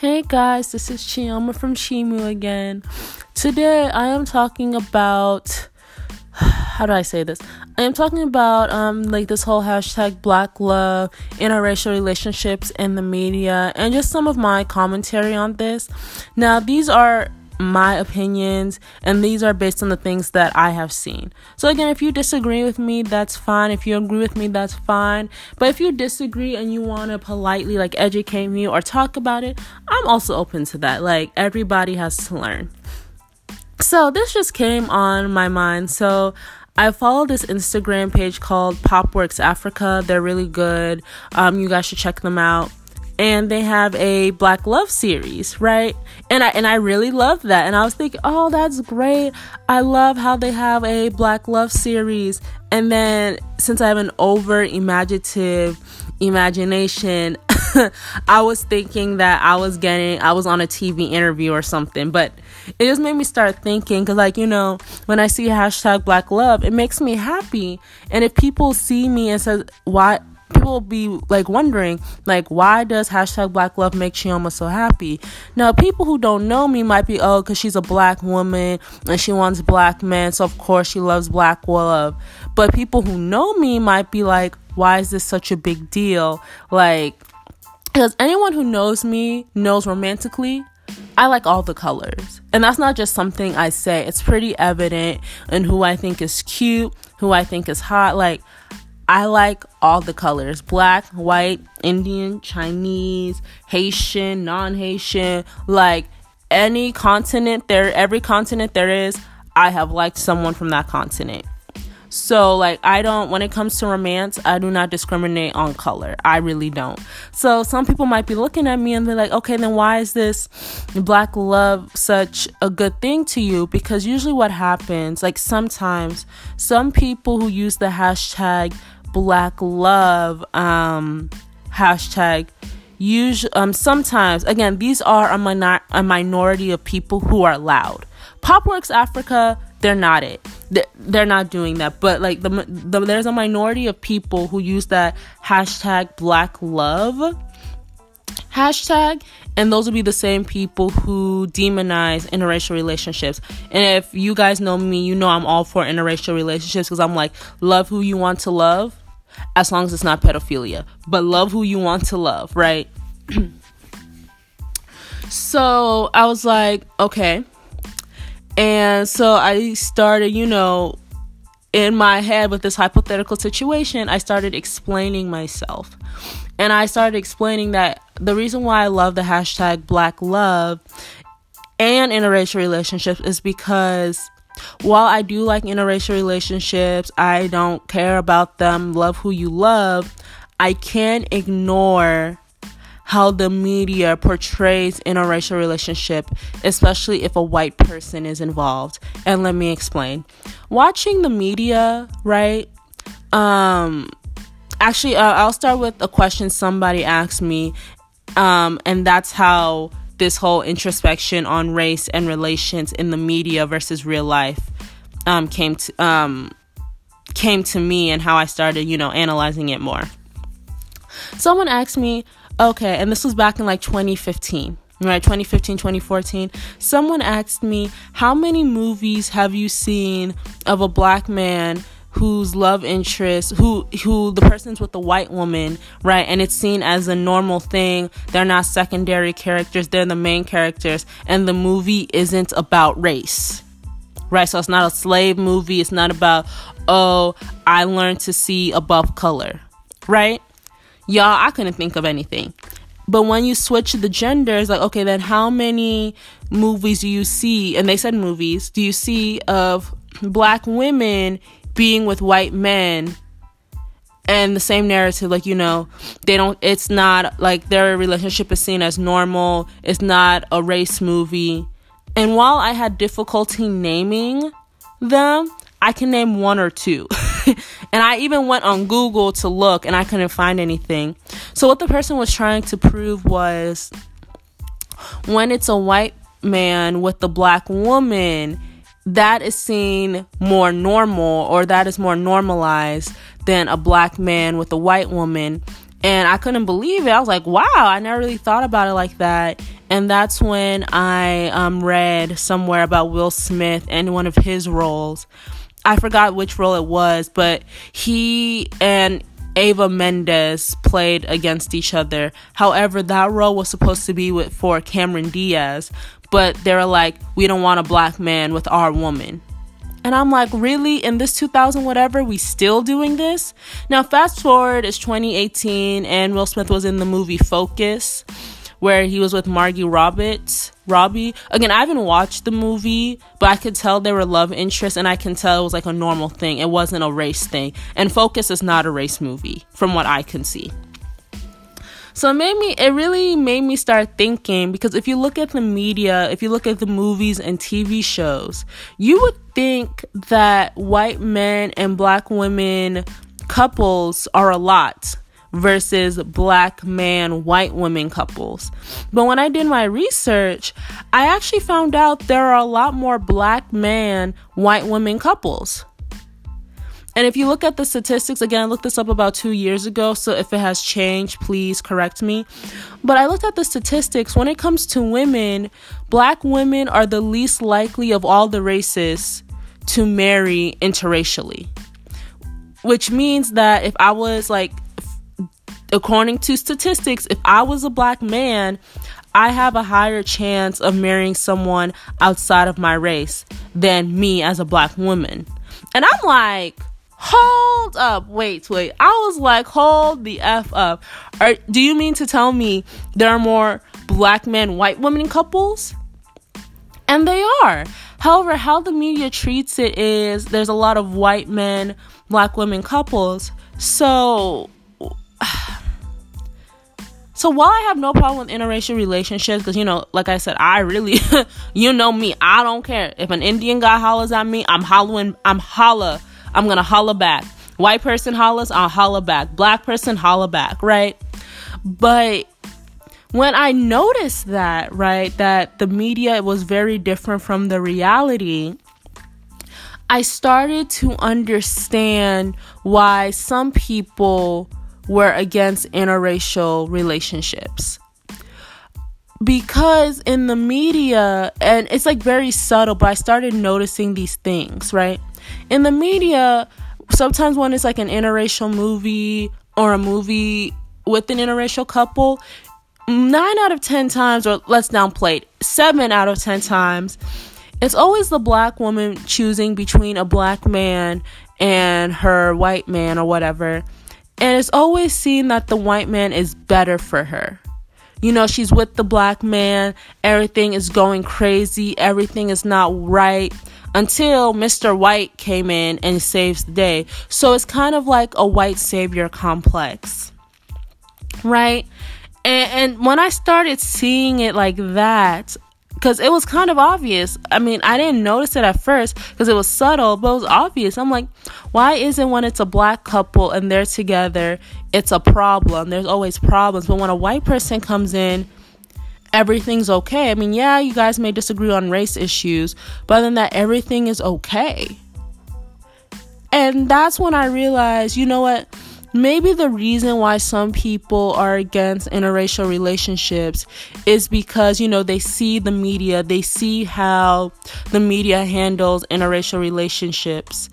Hey guys, this is Chioma from Shimu again. Today I am talking about how do I say this? I am talking about um like this whole hashtag black love, interracial relationships in the media, and just some of my commentary on this. Now these are my opinions and these are based on the things that I have seen. So again, if you disagree with me, that's fine. If you agree with me, that's fine. But if you disagree and you want to politely like educate me or talk about it, I'm also open to that. Like everybody has to learn. So this just came on my mind. So I follow this Instagram page called Popworks Africa. They're really good. Um, you guys should check them out and they have a black love series right? And i and i really love that. And i was thinking oh that's great. I love how they have a black love series. And then since i have an over imaginative imagination i was thinking that i was getting i was on a tv interview or something. But it just made me start thinking because like you know when i see hashtag black love it makes me happy. And if people see me and says why people be like wondering like why does hashtag black love make Chioma so happy now people who don't know me might be oh because she's a black woman and she wants black men so of course she loves black love but people who know me might be like why is this such a big deal like because anyone who knows me knows romantically I like all the colors. And that's not just something I say, it's pretty evident in who I think is cute, who I think is hot. Like, I like all the colors black, white, Indian, Chinese, Haitian, non Haitian, like any continent there, every continent there is, I have liked someone from that continent. So, like, I don't, when it comes to romance, I do not discriminate on color. I really don't. So, some people might be looking at me and they're like, okay, then why is this black love such a good thing to you? Because usually what happens, like, sometimes some people who use the hashtag black love um, hashtag usually um, sometimes again these are a, minor- a minority of people who are loud. Popworks africa they're not it. They're not doing that but like the, the there's a minority of people who use that hashtag black love hashtag and those would be the same people who demonize interracial relationships. And if you guys know me you know i'm all for interracial relationships because i'm like love who you want to love as long as it's not pedophilia. But love who you want to love, right? so I was like, okay. And so I started, you know, in my head with this hypothetical situation, I started explaining myself. And I started explaining that the reason why I love the hashtag black love and interracial relationships is because while I do like interracial relationships, I don't care about them, love who you love, I can't ignore how the media portrays interracial relationship, especially if a white person is involved. And let me explain. Watching the media, right? Um actually uh, I'll start with a question somebody asked me um and that's how this whole introspection on race and relations in the media versus real life um, came to um, came to me and how I started, you know, analyzing it more. Someone asked me, okay, and this was back in like 2015 right 2015 2014 someone asked me how many movies have you seen of a black man whose love interest who who the person's with the white woman right? And it's seen as a normal thing. They're not secondary characters. They're the main characters. And the movie isn't about race right? So it's not a slave movie. It's not about oh i learned to see above color right? Y'all i couldn't think of anything. But when you switch the genders like okay then how many movies do you see? And they said movies. Do you see of black women being with white men and the same narrative like you know they don't it's not like their relationship is seen as normal. It's not a race movie. And while i had difficulty naming them i can name one or two. And i even went on google to look and i couldn't find anything. So what the person was trying to prove was when it's a white man with the black woman that is seen more normal or that is more normalized than a black man with a white woman. And I couldn't believe it. I was like, wow, I never really thought about it like that. and that's when I um, read somewhere about Will Smith and one of his roles. I forgot which role it was, but he and Eva Mendes played against each other. However, that role was supposed to be with for Cameron Diaz, but they were like, we don't want a black man with our woman. And I'm like, really? In this 2000 whatever, we still doing this? Now, fast forward, it's 2018, and Will Smith was in the movie Focus where he was with Margie Roberts. Robbie. Again, I haven't watched the movie, but I could tell they were love interests, and I can tell it was like a normal thing. It wasn't a race thing. And Focus is not a race movie, from what I can see. So it made me it really made me start thinking because if you look at the media, if you look at the movies and TV shows, you would think that white men and black women couples are a lot versus black man white women couples. But when I did my research, I actually found out there are a lot more black man white women couples. And if you look at the statistics, again, I looked this up about two years ago, so if it has changed, please correct me. But I looked at the statistics. When it comes to women, black women are the least likely of all the races to marry interracially. Which means that if I was like according to statistics, if I was a black man, I have a higher chance of marrying someone outside of my race than me as a black woman. And I'm like, hold up, wait, wait. I was like, hold the F up. Are, do you mean to tell me there are more black men, white women couples? And they are. However, how the media treats it is there's a lot of white men, black women couples. So so while I have no problem with interracial relationships, because you know, like I said, I really, you know me, I don't care if an Indian guy hollers at me, I'm hollering, I'm holla, I'm gonna holla back. White person hollers, I'll holla back. Black person holla back, right? But when I noticed that, right, that the media was very different from the reality, I started to understand why some people were against interracial relationships. Because in the media, and it's like very subtle, but I started noticing these things, right? In the media, sometimes when it's like an interracial movie or a movie with an interracial couple, nine out of 10 times, or let's downplay it, seven out of 10 times, it's always the black woman choosing between a black man and her white man or whatever. And it's always seen that the white man is better for her. You know, she's with the black man, everything is going crazy, everything is not right until Mr. White came in and saves the day. So it's kind of like a white savior complex. Right? And, and when I started seeing it like that, because it was kind of obvious. I mean, I didn't notice it at first because it was subtle, but it was obvious. I'm like, why isn't when it's a black couple and they're together, it's a problem? There's always problems. But when a white person comes in, everything's okay. I mean, yeah, you guys may disagree on race issues, but than that, everything is okay. And that's when I realized, you know what? Maybe the reason why some people are against interracial relationships is because you know they see the media. They see how the media handles interracial relationships.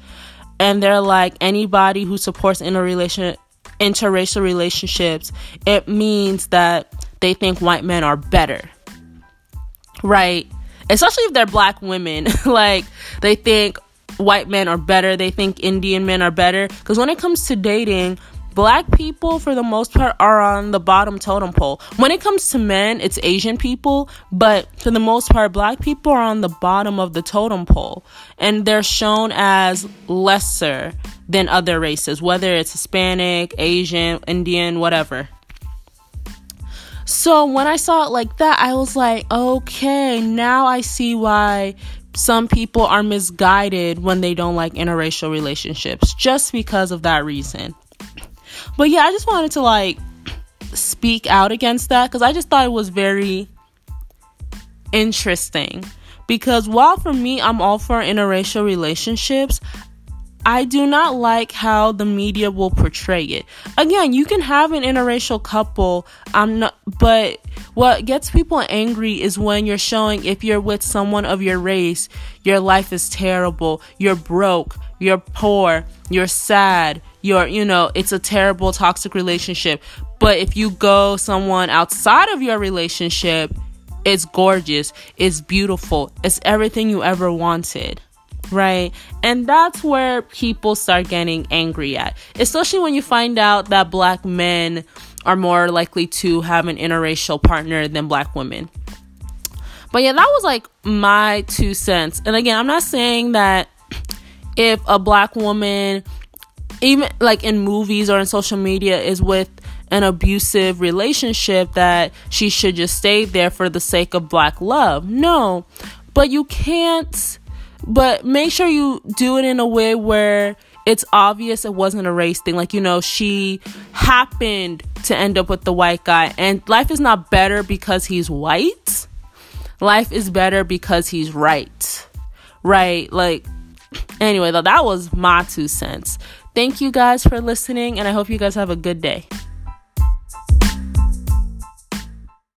And they're like anybody who supports interrelation interracial relationships it means that they think white men are better. Right? Especially if they're black women. Like they think white men are better, they think Indian men are better. Because when it comes to dating, black people for the most part are on the bottom totem pole. When it comes to men, it's Asian people, but for the most part, black people are on the bottom of the totem pole and they're shown as lesser than other races, whether it's Hispanic, Asian, Indian, whatever. So when I saw it like that, I was like, okay, now I see why some people are misguided when they don't like interracial relationships just because of that reason. But yeah, I just wanted to like speak out against that because I just thought it was very interesting. Because while for me, I'm all for interracial relationships, I do not like how the media will portray it. Again, you can have an interracial couple. I'm not, but what gets people angry is when you're showing if you're with someone of your race, your life is terrible, you're broke, you're poor, you're sad, you're, you know, it's a terrible toxic relationship. But if you go someone outside of your relationship, it's gorgeous, it's beautiful, it's everything you ever wanted right? And that's where people start getting angry at, especially when you find out that black men are more likely to have an interracial partner than black women. But yeah, that was like my two cents. And again, I'm not saying that if a black woman, even like in movies or in social media, is with an abusive relationship, that she should just stay there for the sake of black love. No, but you can't but make sure you do it in a way where it's obvious it wasn't a race thing. Like, you know, she happened to end up with the white guy, and life is not better because he's white. Life is better because he's right. Right? Like, anyway, though, that was my two cents. Thank you guys for listening, and I hope you guys have a good day.